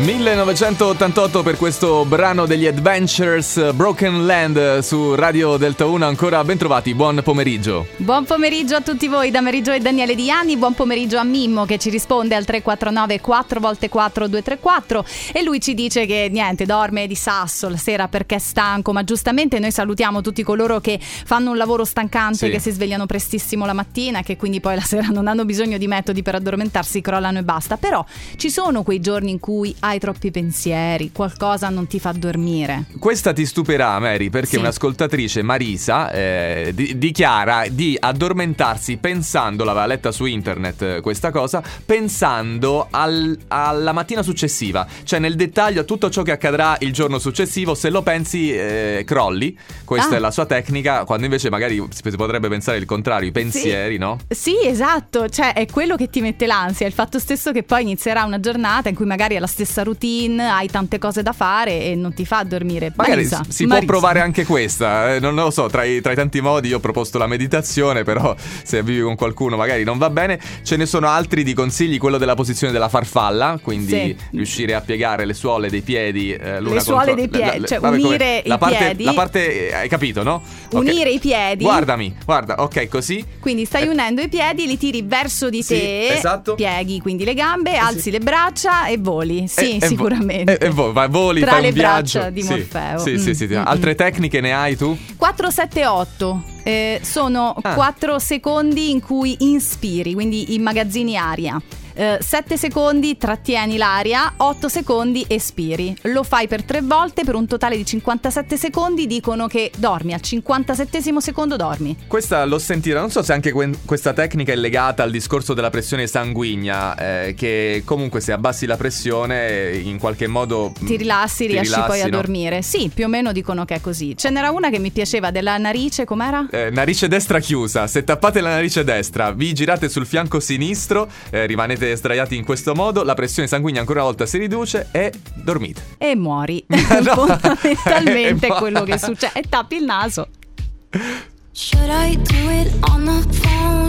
1988 per questo brano degli Adventures Broken Land su Radio Delta 1 ancora ben trovati, buon pomeriggio. Buon pomeriggio a tutti voi da Meriggio e Daniele Diani, buon pomeriggio a Mimmo che ci risponde al 349 4x4 234 e lui ci dice che niente, dorme di sasso la sera perché è stanco, ma giustamente noi salutiamo tutti coloro che fanno un lavoro stancante, Sì. che si svegliano prestissimo la mattina, che quindi poi la sera non hanno bisogno di metodi per addormentarsi, crollano e basta, però ci sono quei giorni in cui hai troppi pensieri, qualcosa non ti fa dormire. Questa ti stupirà, Mary, perché Sì. un'ascoltatrice, Marisa, eh, di- dichiara di addormentarsi pensando, l'aveva letta su internet eh, questa cosa, pensando al- alla mattina successiva, cioè nel dettaglio a tutto ciò che accadrà il giorno successivo, se lo pensi eh, crolli, questa Ah. è la sua tecnica, quando invece magari si potrebbe pensare il contrario, i pensieri, no? Sì, esatto, cioè è quello che ti mette l'ansia, il fatto stesso che poi inizierà una giornata in cui magari è la stessa routine, hai tante cose da fare e non ti fa dormire. Magari Marisa, si Marisa. può provare anche questa, eh, non lo so, tra i, tra i tanti modi io ho proposto la meditazione, però se vivi con qualcuno magari non va bene. Ce ne sono altri di consigli, quello della posizione della farfalla, quindi Sì. riuscire a piegare le suole dei piedi. eh, l'una Le suole dei piedi, la- la- cioè vabbè, come- unire la i parte, piedi. La parte, eh, hai capito, no? Unire i piedi. Guardami, guarda, ok, così. Quindi stai Eh. unendo i piedi, li tiri verso di Sì, te, esatto. pieghi quindi le gambe, Eh, alzi sì. le braccia e voli. Sì, E- e vo- sicuramente. E, e vo- vai, voli, Tra fai le braccia di Sì, Morfeo. Sì, sì, sì. Mm, mm, Altre mm. tecniche ne hai tu? 478 eh, sono Ah. 4 secondi in cui inspiri, quindi immagazzini aria. 7 secondi trattieni l'aria, 8 secondi espiri. Lo fai per 3 volte per un totale di 57 secondi. Dicono che dormi al 57 secondo dormi. Questa l'ho sentita, non so se anche que- questa tecnica è legata al discorso della pressione sanguigna, eh, che comunque se abbassi la pressione eh, in qualche modo... mm, Ti rilassi, ti riesci poi rilassi, a no? dormire. Sì, più o meno dicono che è così. Ce n'era una che mi piaceva della narice, com'era? Eh, narice destra chiusa, se tappate la narice destra, vi girate sul fianco sinistro, eh, rimanete sdraiati in questo modo, la pressione sanguigna ancora una volta si riduce e dormite. E muori. No. Fondamentalmente è quello che succede. E tappi il naso. Should I do it on the phone?